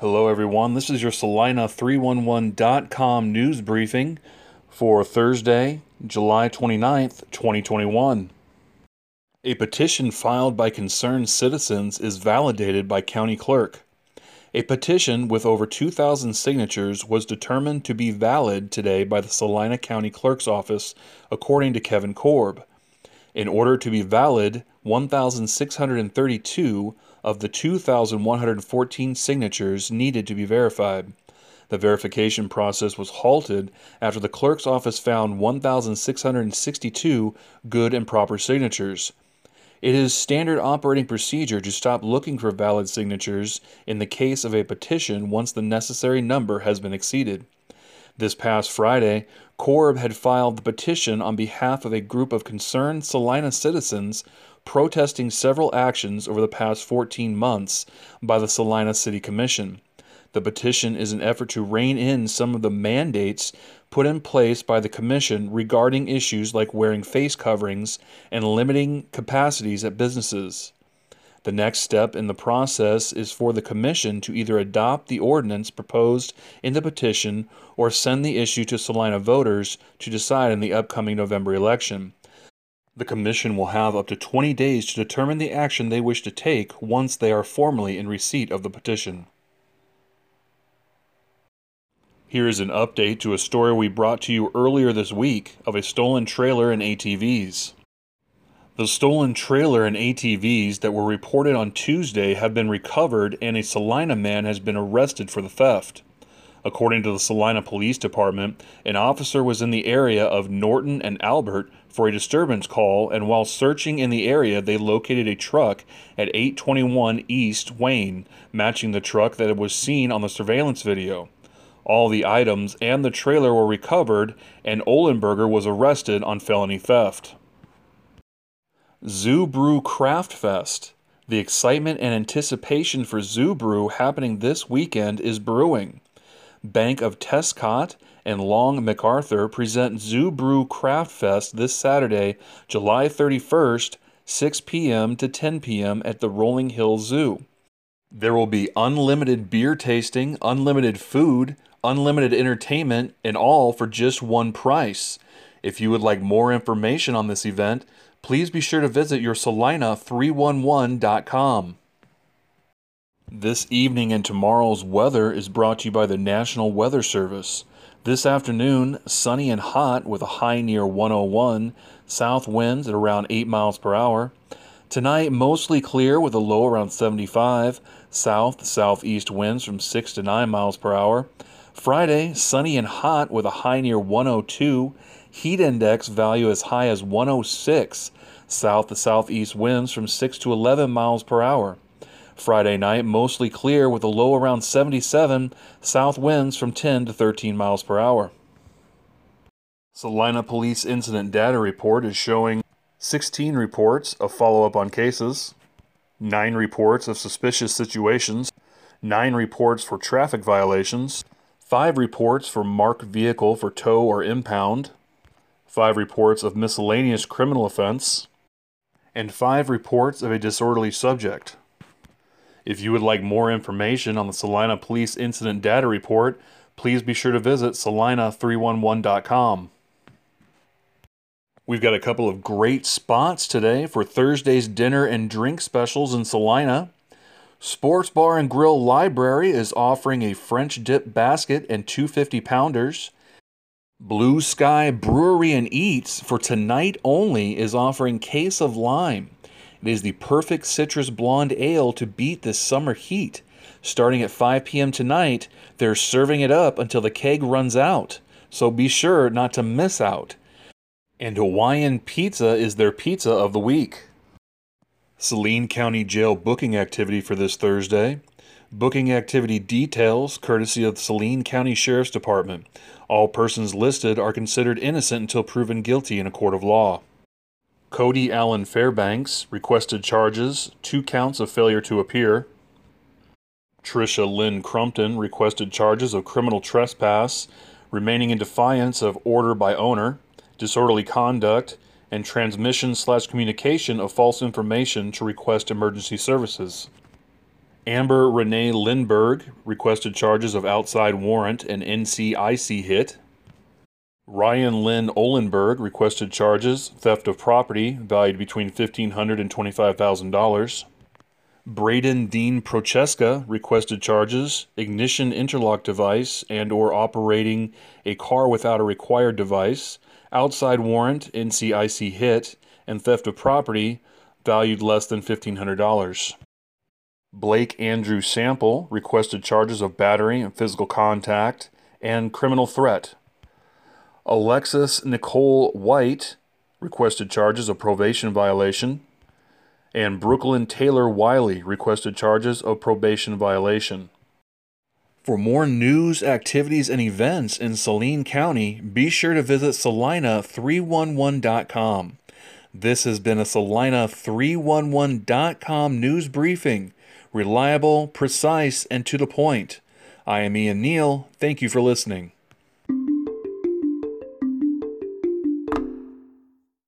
Hello, everyone. This is your Salina311.com news briefing for Thursday, July 29th, 2021. A petition filed by concerned citizens is validated by county clerk. A petition with over 2,000 signatures was determined to be valid today by the Saline County Clerk's Office, according to Kevin Korb. In order to be valid, 1,632 of the 2,114 signatures needed to be verified. The verification process was halted after the clerk's office found 1,662 good and proper signatures. It is standard operating procedure to stop looking for valid signatures in the case of a petition once the necessary number has been exceeded. This past Friday, Korb had filed the petition on behalf of a group of concerned Salina citizens protesting several actions over the past 14 months by the Salina City Commission. The petition is an effort to rein in some of the mandates put in place by the Commission regarding issues like wearing face coverings and limiting capacities at businesses. The next step in the process is for the Commission to either adopt the ordinance proposed in the petition or send the issue to Salina voters to decide in the upcoming November election. The Commission will have up to 20 days to determine the action they wish to take once they are formally in receipt of the petition. Here is an update to a story we brought to you earlier this week of a stolen trailer and ATVs. The stolen trailer and ATVs that were reported on Tuesday have been recovered and a Salina man has been arrested for the theft. According to the Salina Police Department, an officer was in the area of Norton and Albert for a disturbance call, and while searching in the area, they located a truck at 821 East Wayne, matching the truck that was seen on the surveillance video. All the items and the trailer were recovered, and Olenberger was arrested on felony theft. Zoo Brew Craft Fest. The excitement and anticipation for Zoo Brew happening this weekend is brewing. Bank of Tescott and Long MacArthur present Zoo Brew Craft Fest this Saturday, July 31st, 6 p.m. to 10 p.m. at the Rolling Hills Zoo. There will be unlimited beer tasting, unlimited food, unlimited entertainment, and all for just one price. If you would like more information on this event, please be sure to visit your Salina311.com. This evening and tomorrow's weather is brought to you by the National Weather Service. This afternoon, sunny and hot with a high near 101, south winds at around 8 miles per hour. Tonight, mostly clear with a low around 75, south southeast winds from 6 to 9 miles per hour. Friday, sunny and hot with a high near 102, heat index value as high as 106, south to southeast winds from 6 to 11 miles per hour. Friday night, mostly clear with a low around 77, south winds from 10 to 13 miles per hour. Salina Police Incident Data Report is showing 16 reports of follow up on cases, 9 reports of suspicious situations, 9 reports for traffic violations, 5 reports for marked vehicle for tow or impound, 5 reports of miscellaneous criminal offense, and 5 reports of a disorderly subject. If you would like more information on the Salina Police Incident Data Report, please be sure to visit salina311.com. We've got a couple of great spots today for Thursday's dinner and drink specials in Salina. Sports Bar and Grill Library is offering a French dip basket and 250 pounders. Blue Sky Brewery and Eats for tonight only is offering case of lime. It is the perfect citrus blonde ale to beat this summer heat. Starting at 5 p.m. tonight, they're serving it up until the keg runs out, so be sure not to miss out. And Hawaiian Pizza is their pizza of the week. Saline County Jail booking activity for this Thursday. Booking activity details courtesy of Saline County Sheriff's Department. All persons listed are considered innocent until proven guilty in a court of law. Cody Allen Fairbanks requested charges, two counts of failure to appear. Tricia Lynn Crumpton requested charges of criminal trespass, remaining in defiance of order by owner, disorderly conduct, and transmission slash communication of false information to request emergency services. Amber Renee Lindbergh requested charges of outside warrant and NCIC hit. Ryan Lynn Olenberg requested charges theft of property valued between $1,500 and $25,000. Braden Dean Procheska requested charges ignition interlock device and or operating a car without a required device, outside warrant, NCIC hit, and theft of property valued less than $1,500. Blake Andrew Sample requested charges of battery and physical contact and criminal threat. Alexis Nicole White requested charges of probation violation and Brooklyn Taylor Wiley requested charges of probation violation. For more news, activities, and events in Saline County, be sure to visit Salina311.com. This has been a Salina311.com news briefing. Reliable, precise, and to the point. I am Ian Neal. Thank you for listening.